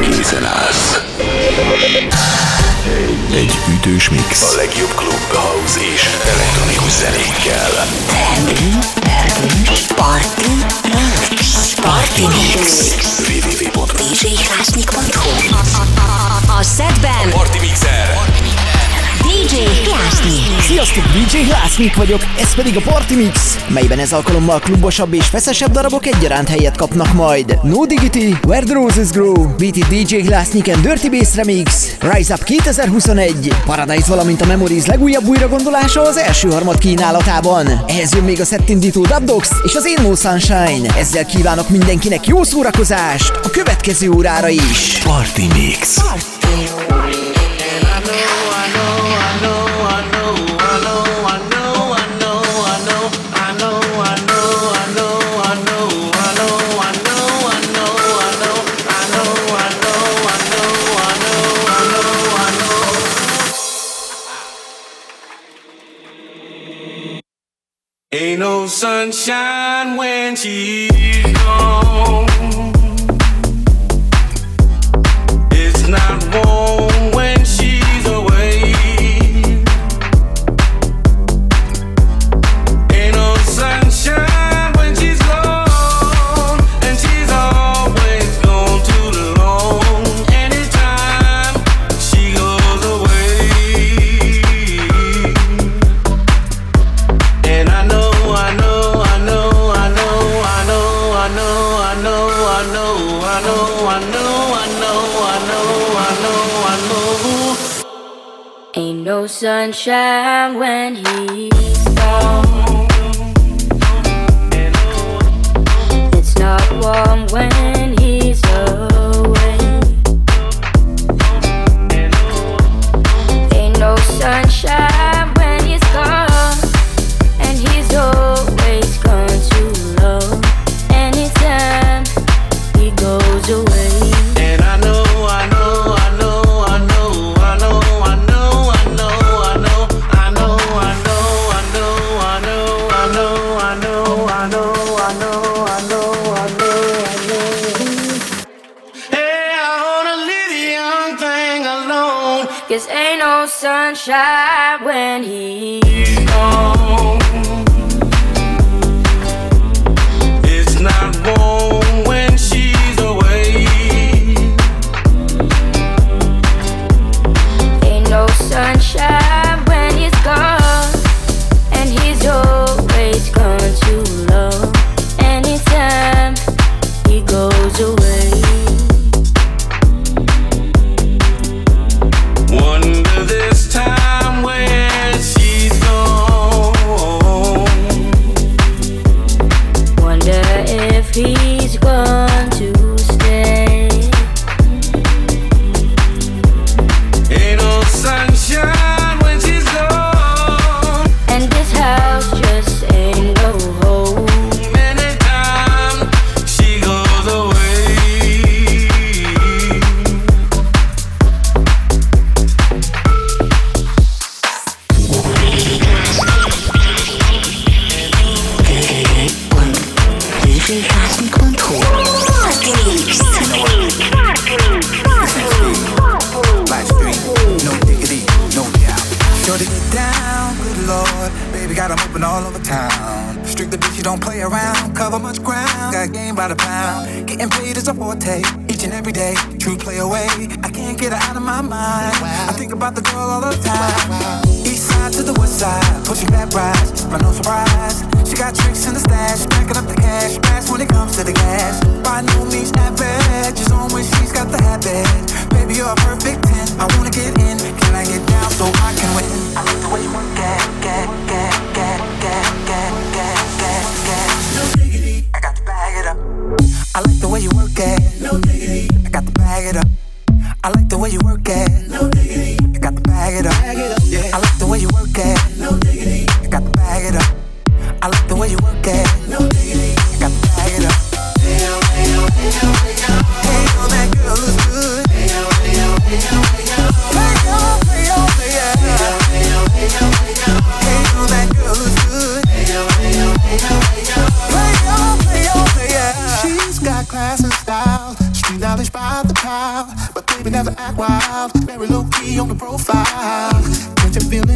készen állsz. Egy ütős mix. A legjobb klub, house és elektronikus zenékkel. Party Mix. Party Mix. www.djhlásnyik.hu A szedben Party Mixer! DJ Klásnyik. Sziasztok, DJ Lásznyik vagyok, ez pedig a Party Mix, melyben ez alkalommal klubosabb és feszesebb darabok egyaránt helyet kapnak majd. No Digity, Where the Roses Grow, Beat It DJ Lásznyik and Dirty Bass Remix, Rise Up 2021, Paradise valamint a Memories legújabb újragondolása az első harmad kínálatában. Ehhez jön még a szettindító Dubdox és az én No Sunshine. Ezzel kívánok mindenkinek jó szórakozást a következő órára is. Party Mix. Ain't shine when she sunshine when he's gone. It's not warm when You don't play around. Cover much ground, got game by the pound. Getting paid is a forte, each and every day. True play away, I can't get her out of my mind. I think about the girl all the time. East side to the west side, pushing back rides, but no surprise. She got tricks in the stash, stacking up the cash, fast when it comes to the gas. By no means average, is on when she's got the habit. Baby, you're a perfect 10. I wanna get in, can I get down so I can win? I like the way you work get, get, get, get, way you work it. No diggity. I got to bag it up. I like the way you work it. No diggity. I got to bag it up. Yeah. I like the way you work it. No diggity. I got to bag it up. I like the way you work it. wild. Very low key on the profile. Can't you feel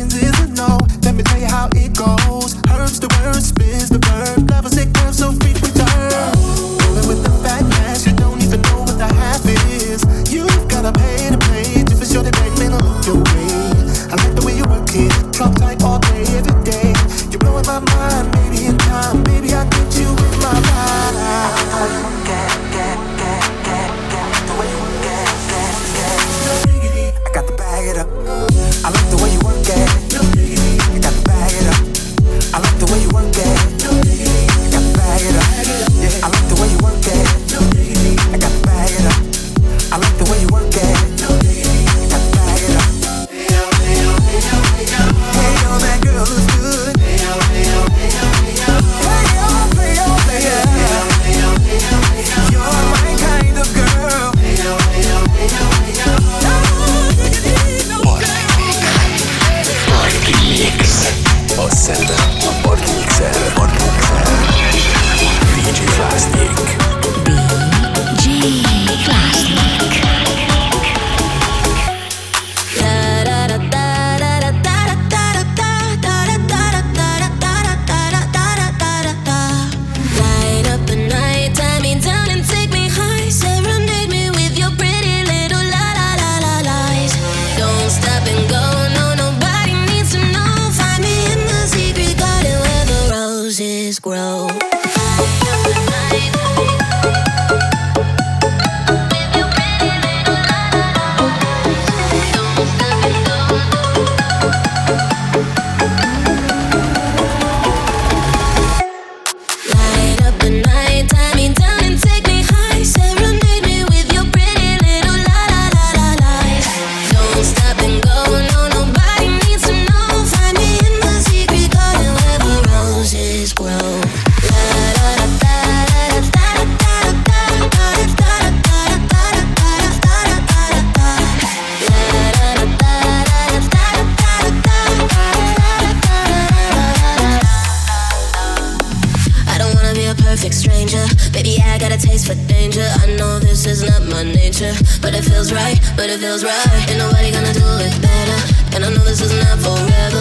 but it feels right, but it feels right. Ain't nobody gonna do it better. And I know this is not forever.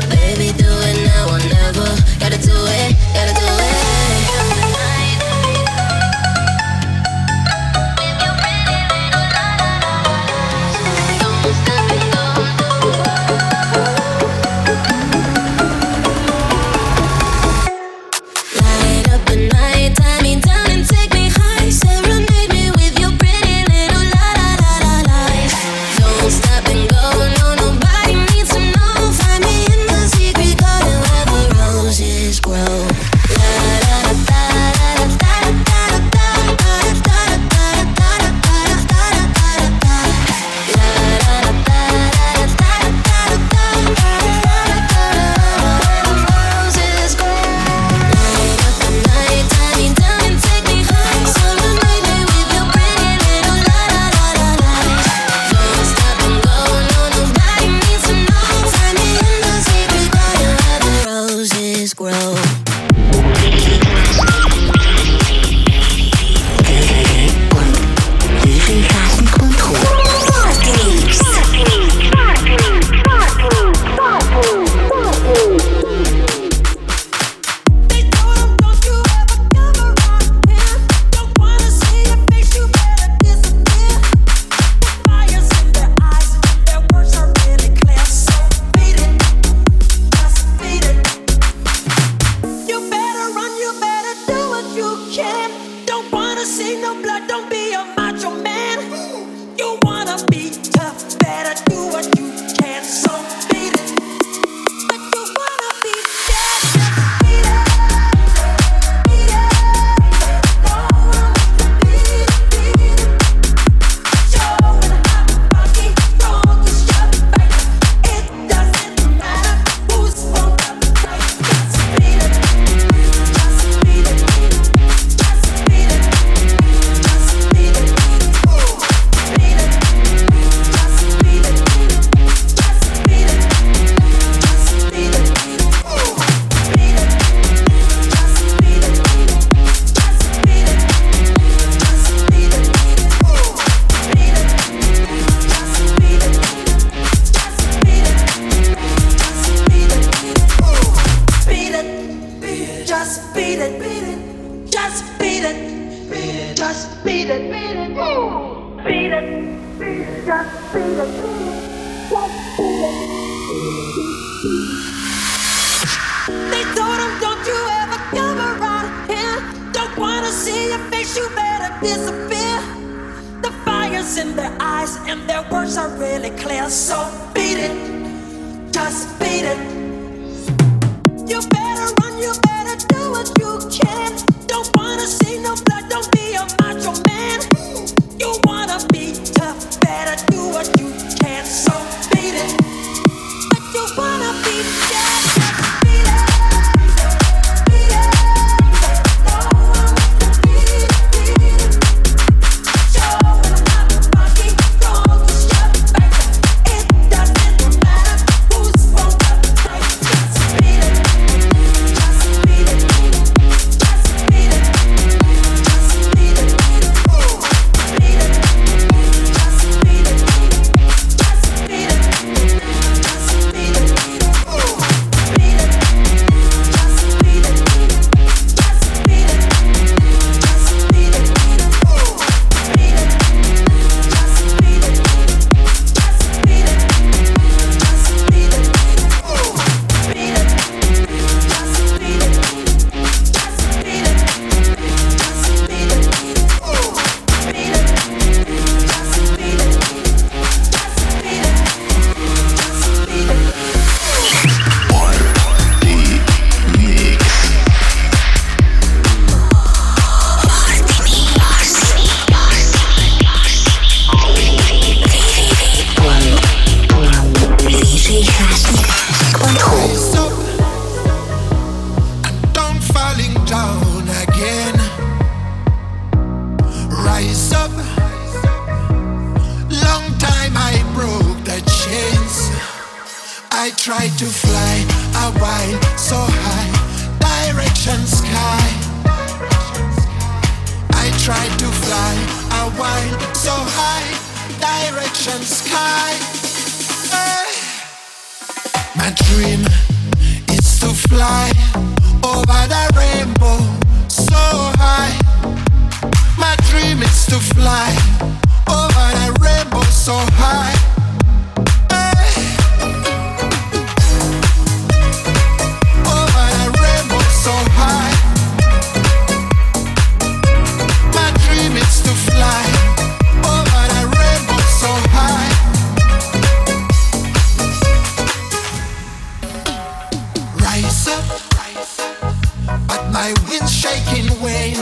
My wind shaking wane.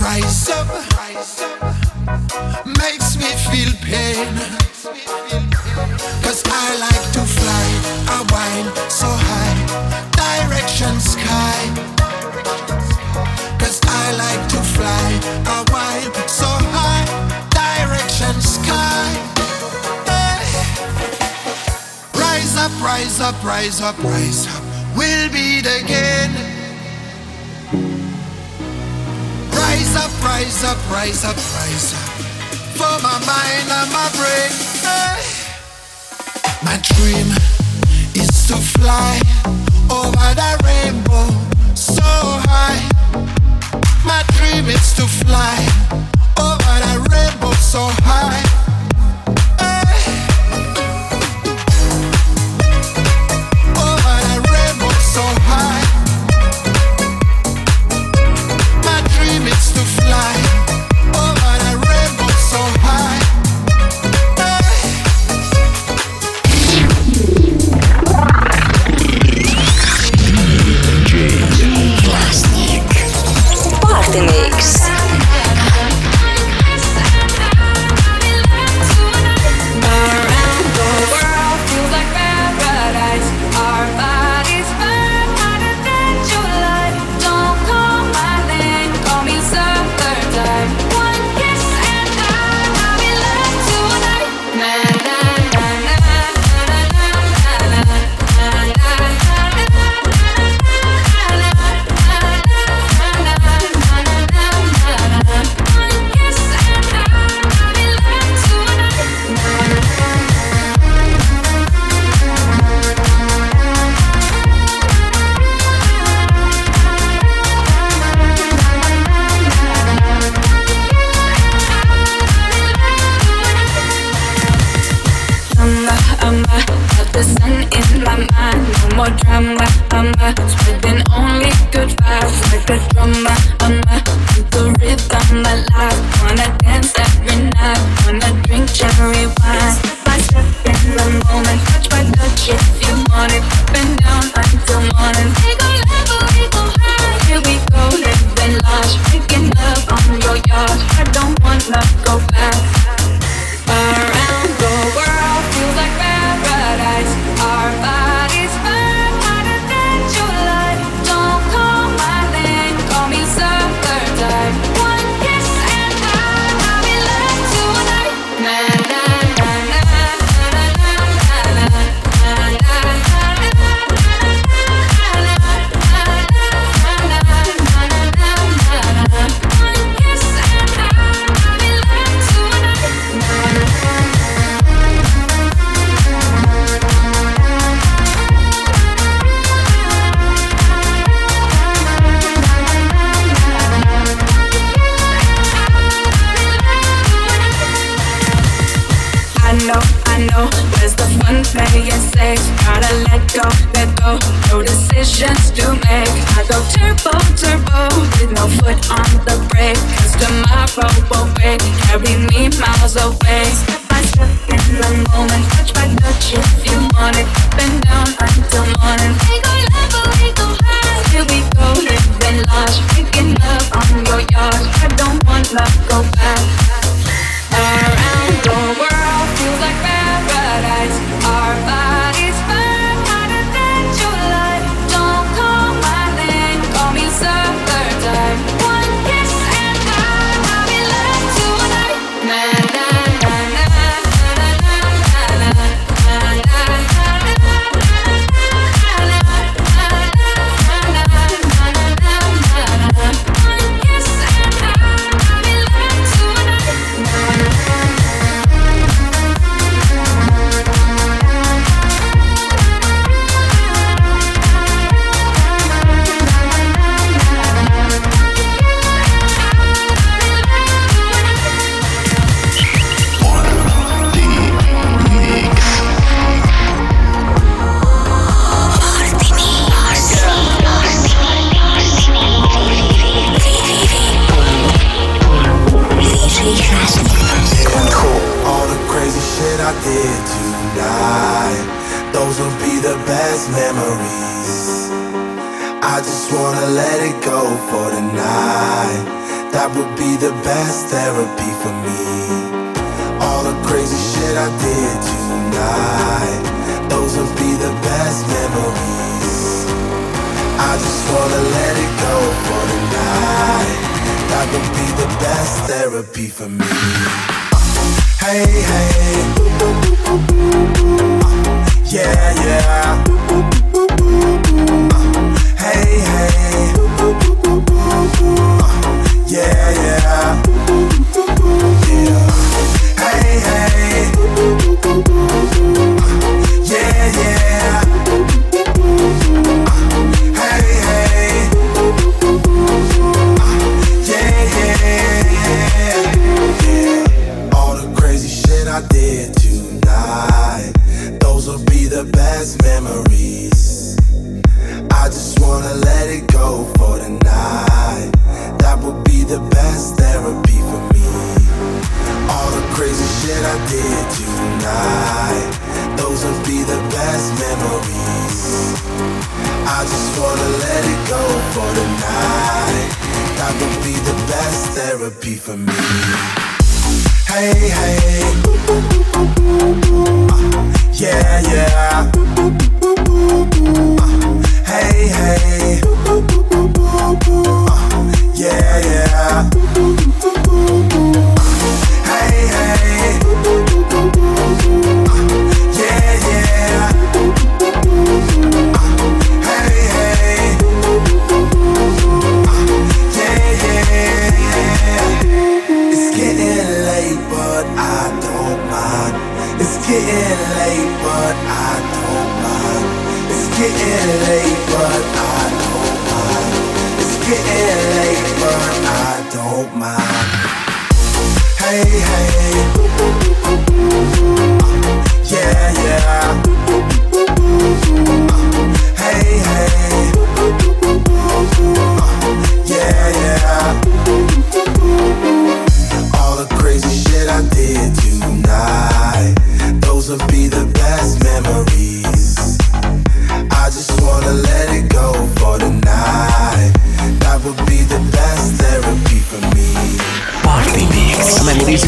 Rise up, makes me feel pain. Cause I like to fly, a wind so high, direction sky. Cause I like to fly, a wind so high, direction sky. rise up, rise up, rise up, rise up will beat again. Rise up, rise up, rise up, rise up. For my mind and my brain. Hey. My dream is to fly over that rainbow so high. My dream is to fly over that rainbow so high.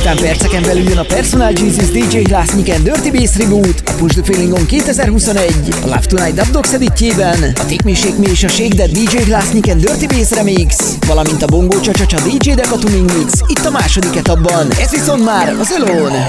Miután perceken belül jön a Personal Jesus DJ Glass Niken Dirty Bass Reboot, a Push the feeling on 2021, a Love Tonight Dub Dogs editjében, a Take Me Shake Me és a Shake That DJ Glass Niken Dirty Bass Remix, valamint a Bongo Csacsacsa DJ Dekatuning Mix, itt a második etapban. Ez viszont már az Alone.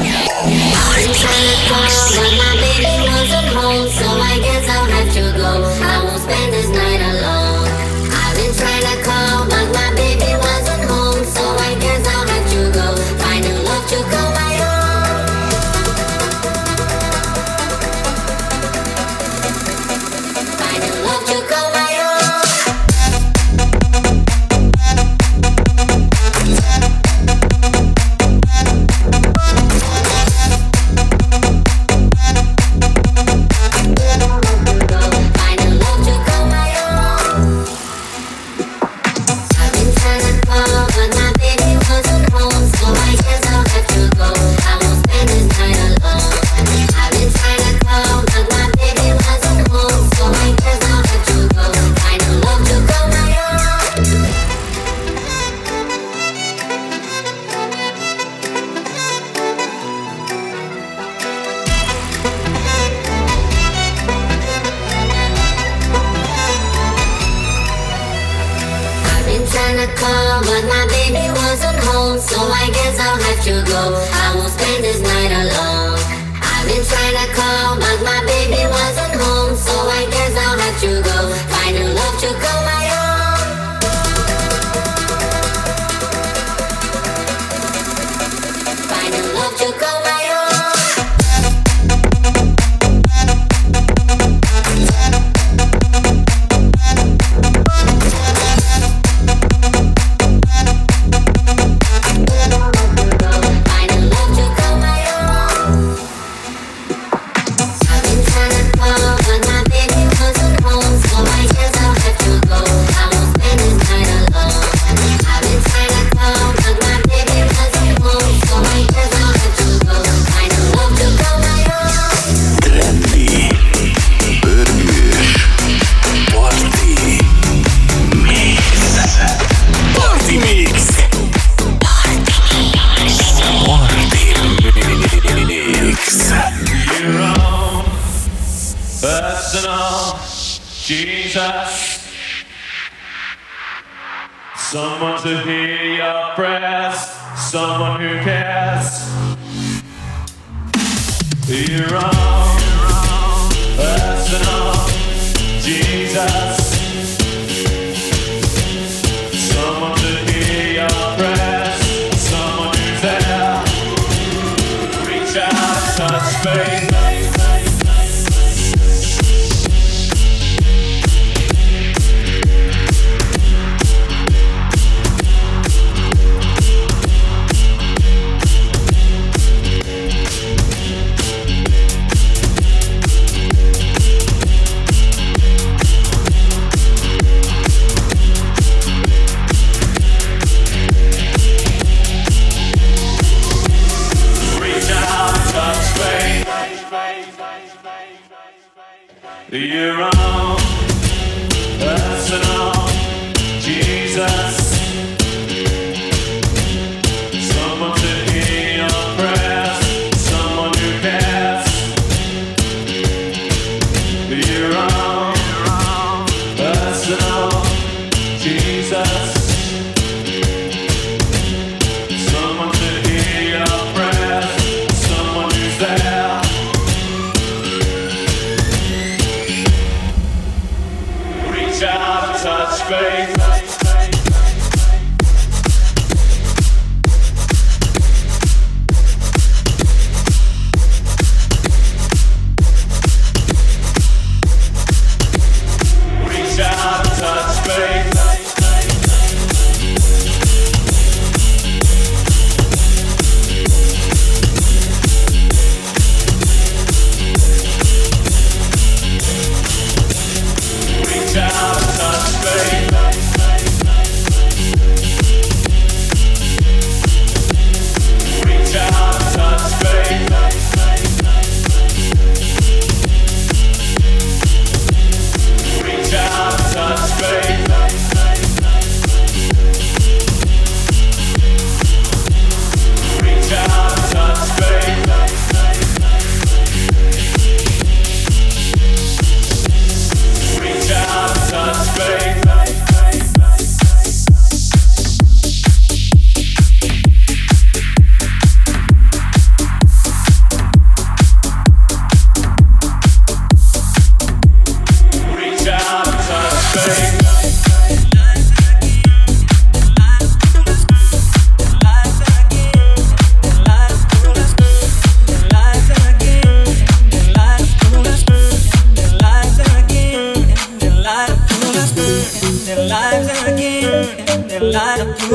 took a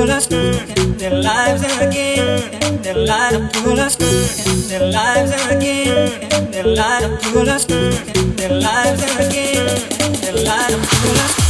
pull us, their lives again. their light up. pull us, through. their lives again. their light up. pull us, through. their lives again. their light up. pull us. through.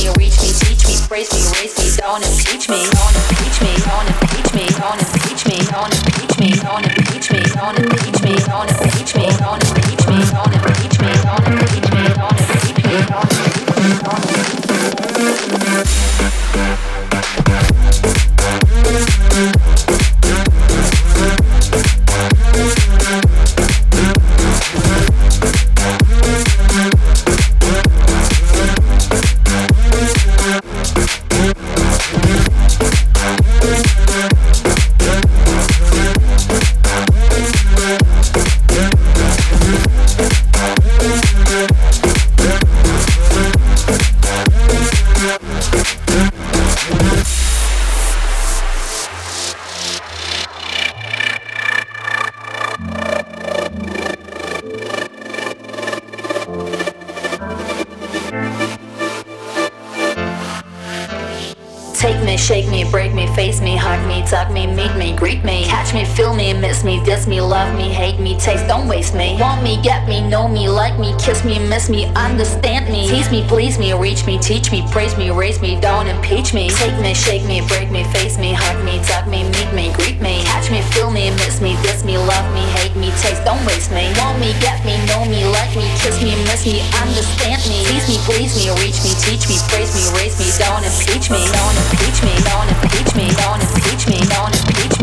me, me, don't teach me, praise me, raise me, down and peach. Me, don't waste me. And impeach me, don't impeach me, don't impeach me, don't impeach me, don't impeach me, don't impeach me, don't impeach me, don't impeach me, don't impeach me, don't impeach me, don't impeach me, don't me, kiss me, miss me, understand me. Tease me, please me, reach me, teach me, praise me, raise me, don't impeach me. Take me, shake me, break me, face me, hug me, tug me, meet me, greet me. Catch me, feel me, miss me, diss me, love me, hate me, taste, don't waste me. Want me, get me, know me, like me, kiss me, miss me, understand me. Tease me, please me, reach me, teach me, praise me, raise me, don't impeach me, don't impeach me, don't impeach me, don't impeach me, don't impeach me,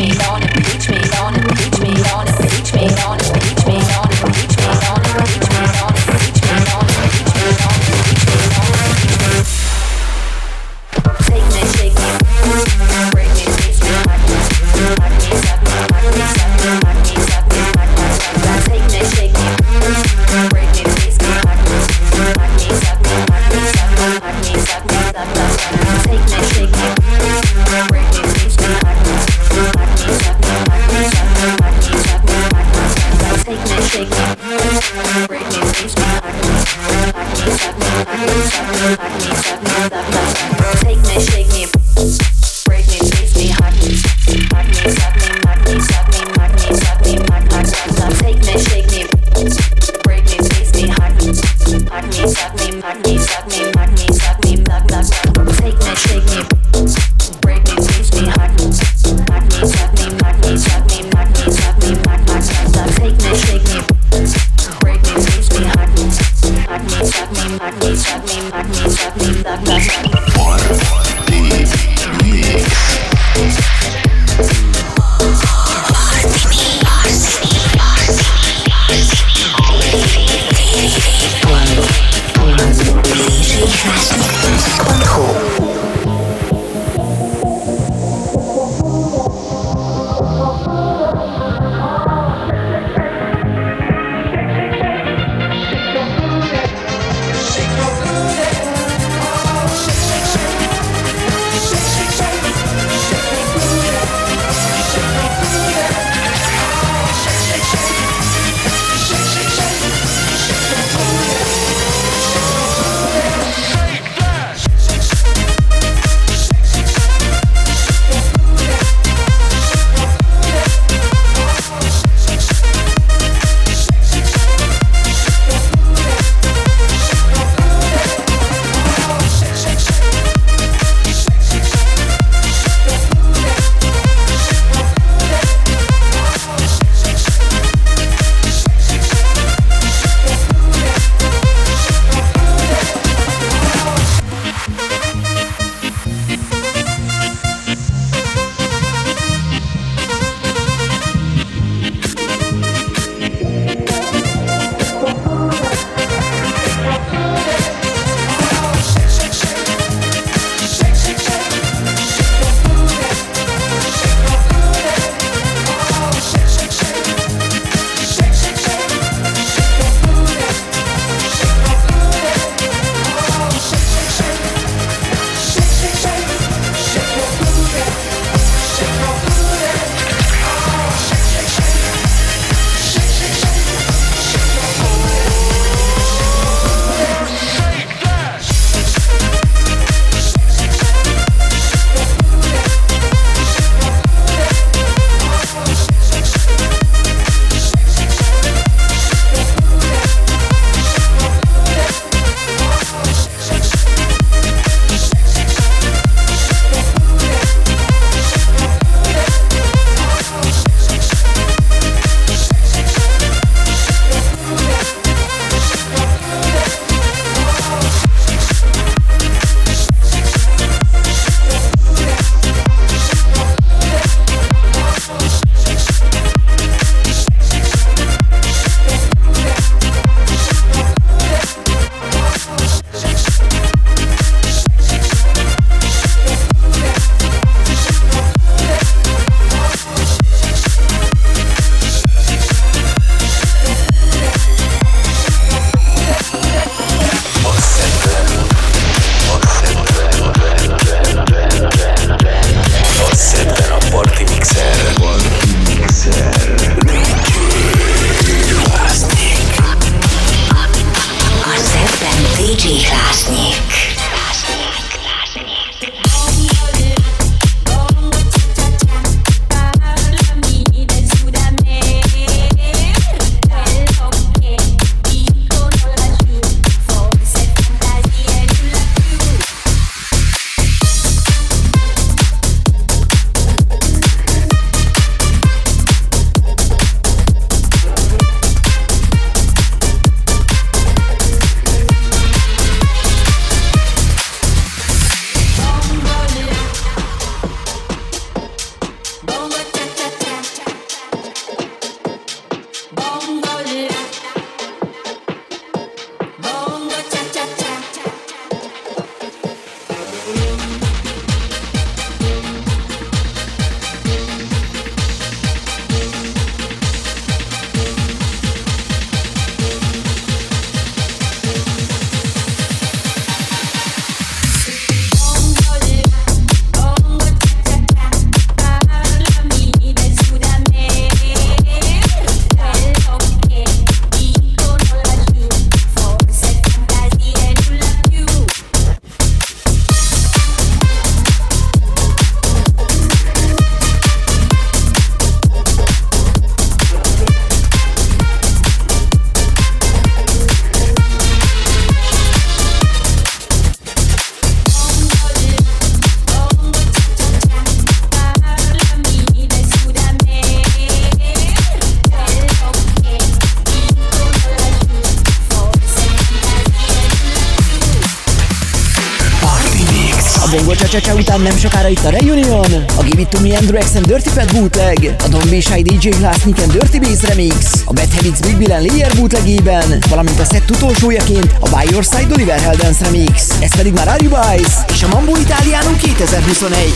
Csecse után nem sokára itt a Reunion, a Give It To Me Andrex and Dirty Pet bootleg, a Don Bishai DJ Glass Nick and Dirty Bass remix, a Bad Habits Big Bill and Layer bootlegében, valamint a szett utolsójaként a By Your Side Oliver Heldens remix. Ez pedig már Arubais és a Mambo Italiano 2021.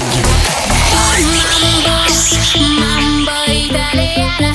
Mambo Italiano.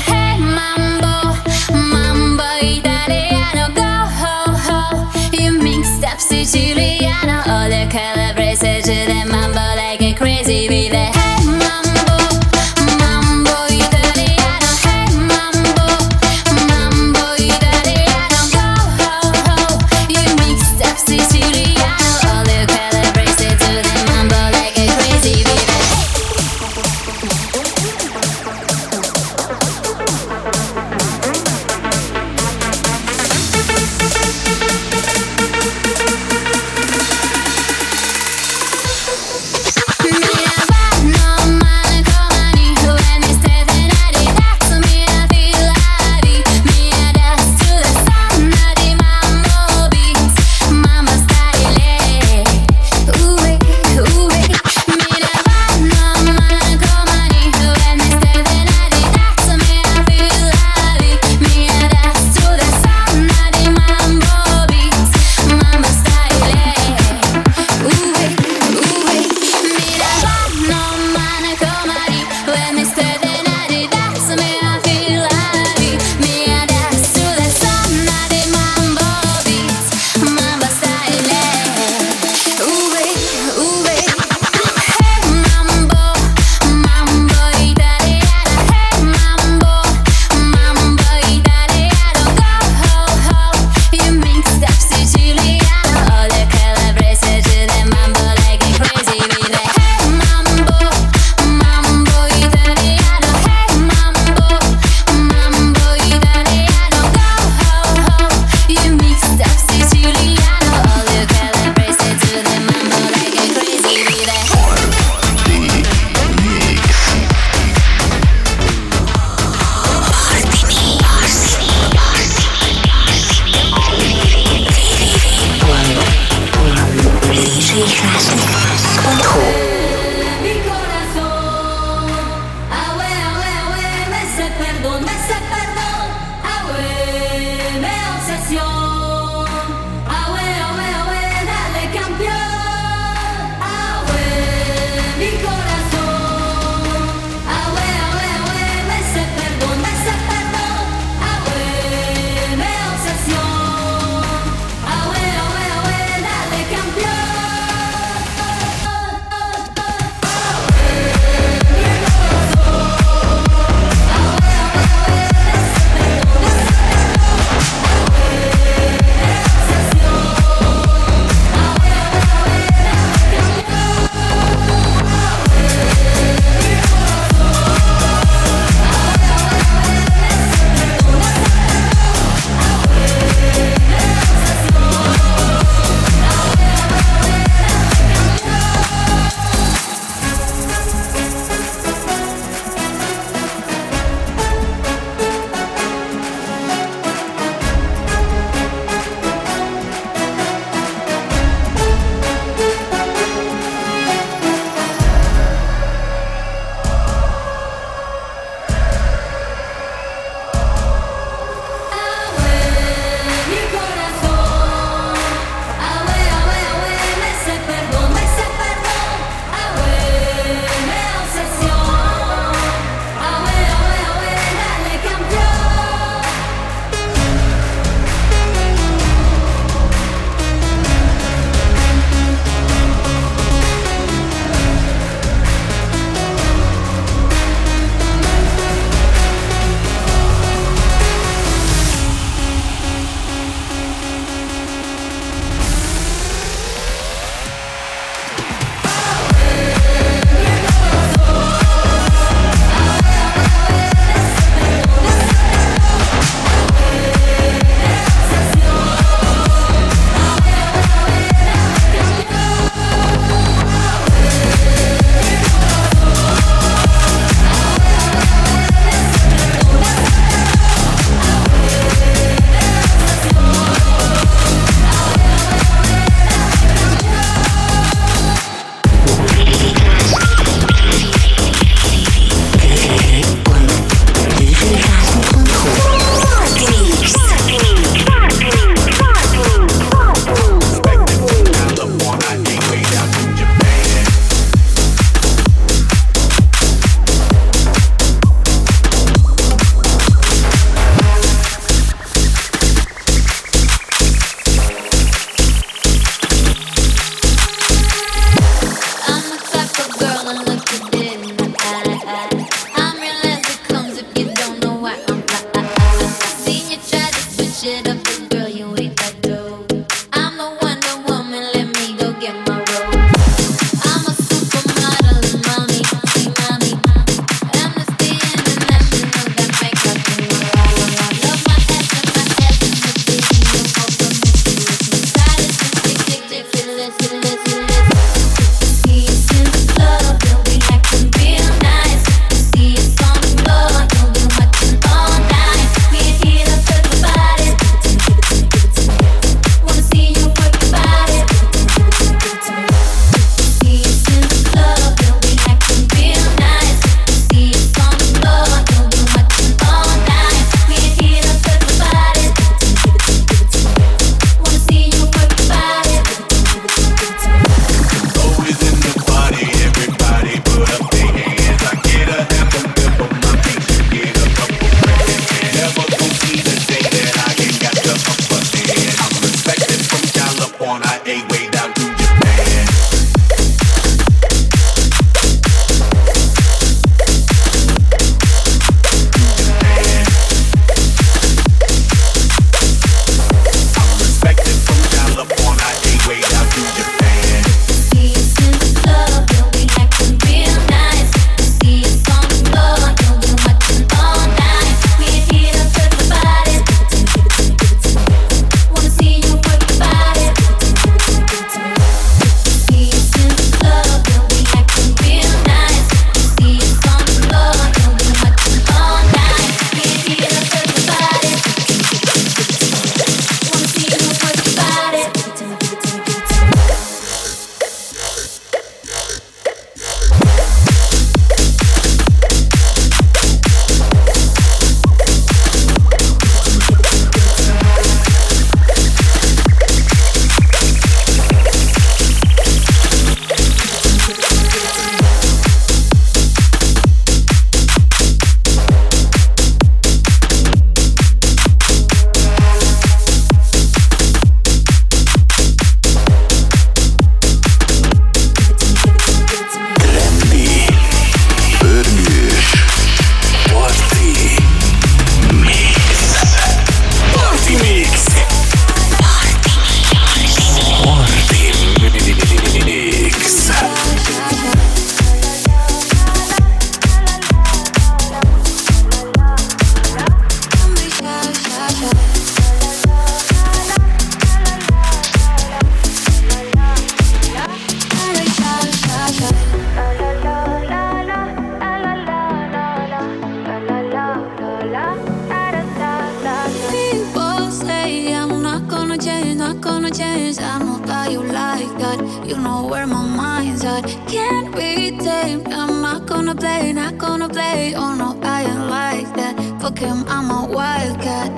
gonna change. I know that you like that. You know where my mind's at. Can't be tamed. I'm not gonna play, not gonna play. Oh no, I ain't like that. Fuck him, I'm a wildcat.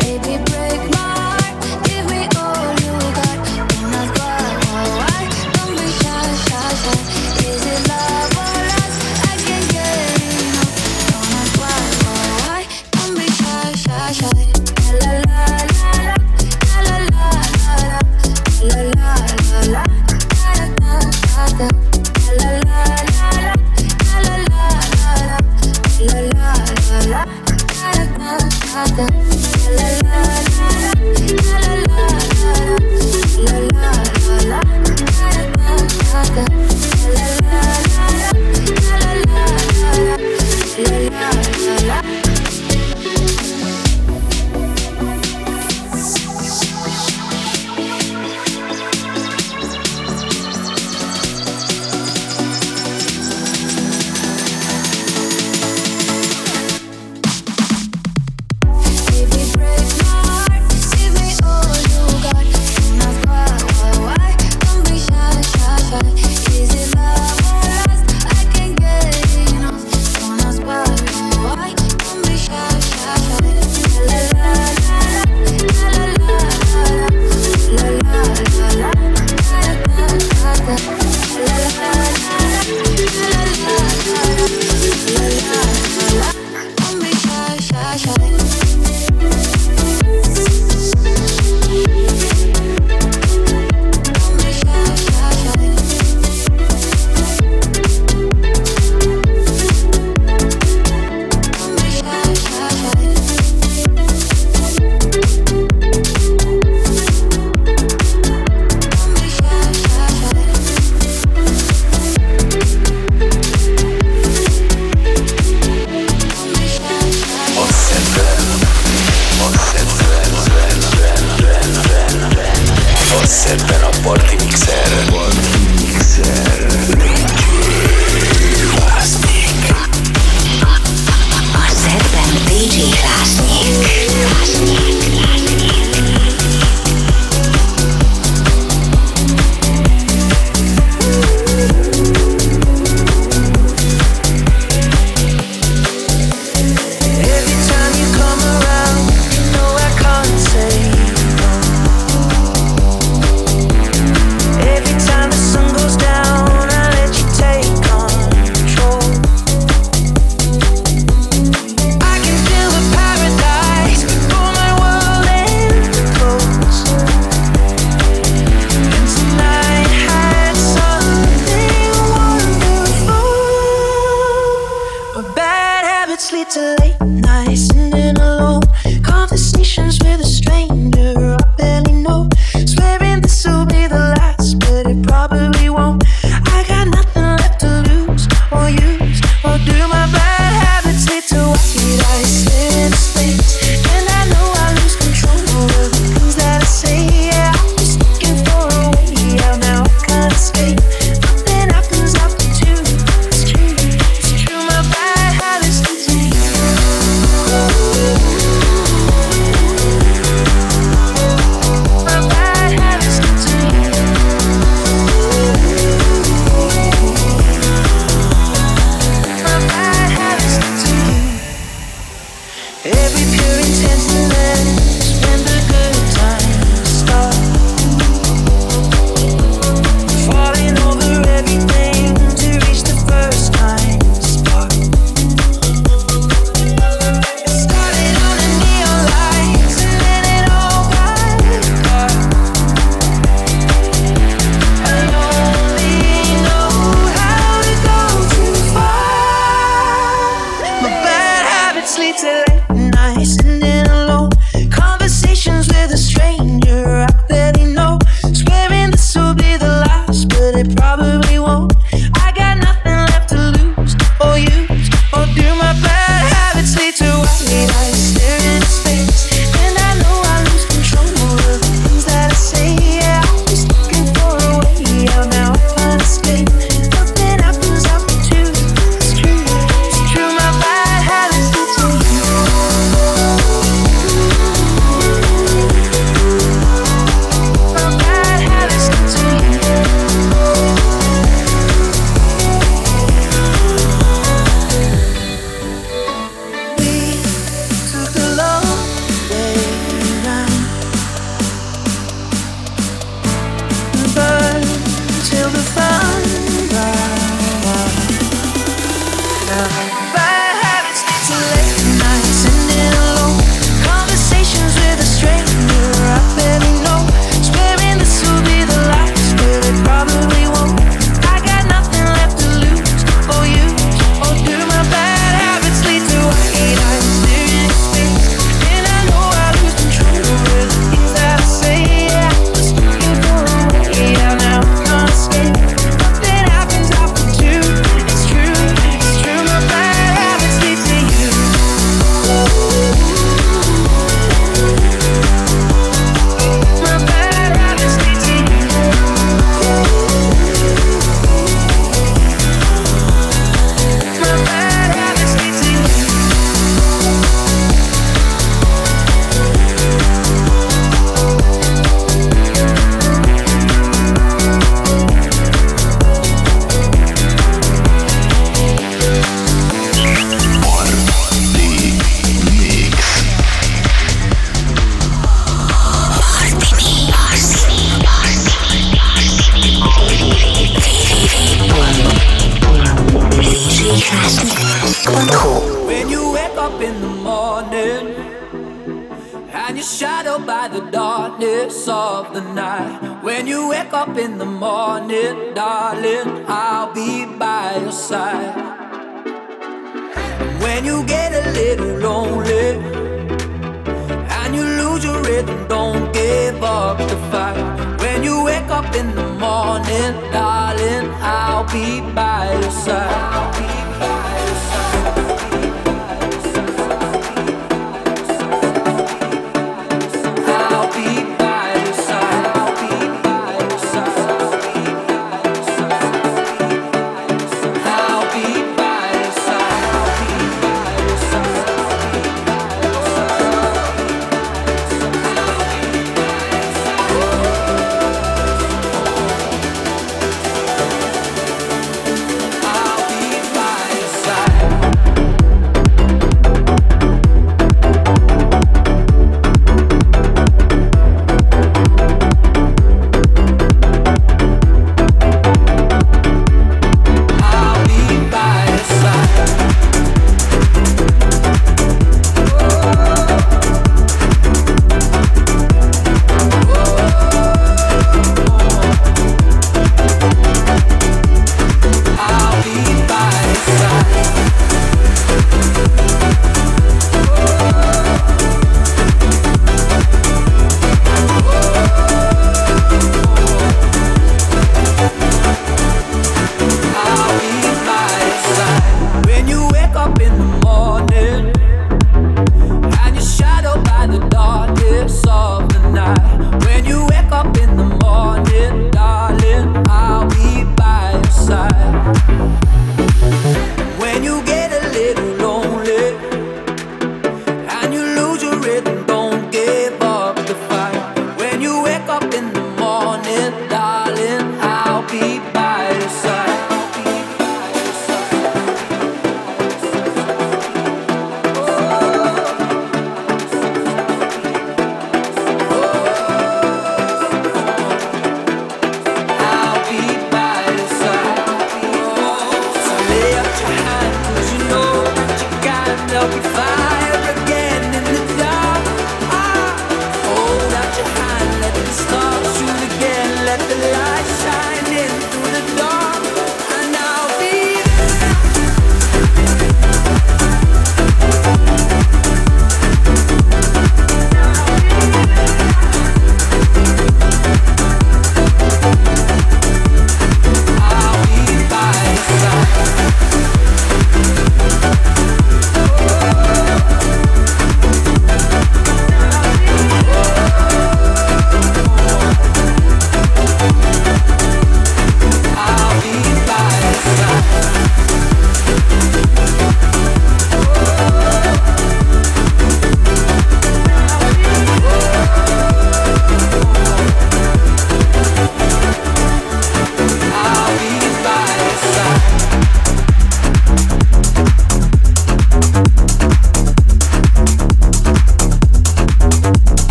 Baby, break my the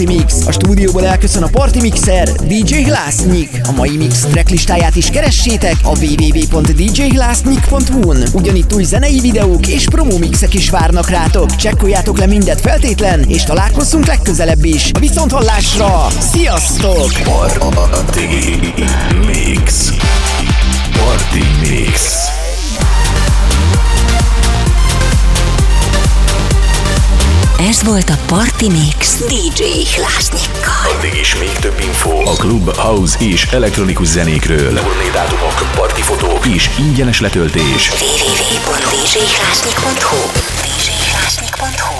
Party Mix. A stúdióból elköszön a Party Mixer, DJ Hlásznyik. A mai mix tracklistáját is keressétek a www.djhlásznyik.hu-n. Ugyanitt új zenei videók és promómixek is várnak rátok. Csekkoljátok le mindet feltétlen, és találkozzunk legközelebb is. A viszonthallásra! Sziasztok! Party Mix. Party Mix. Ez volt a Party Mix DJ Hlásnyikkal. Addig is még több info a klub, house és elektronikus zenékről. Turné dátumok, partifotók és ingyenes letöltés. www.djhlásnyik.hu www.djhlásnyik.hu